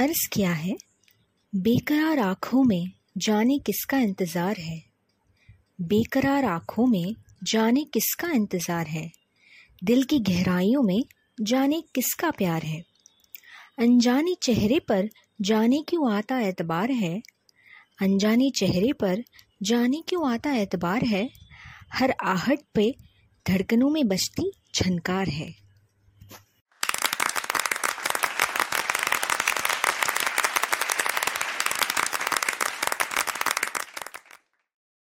अर्ज़ किया है, बेकरार आँखों में जाने किसका इंतज़ार है? बेकरार आँखों में जाने किसका इंतज़ार है? दिल की गहराइयों में जाने किसका प्यार है? अनजाने चेहरे पर जाने क्यों आता एतबार है? अनजाने चेहरे पर जाने क्यों आता एतबार है? हर आहट पे धड़कनों में बचती झनकार है।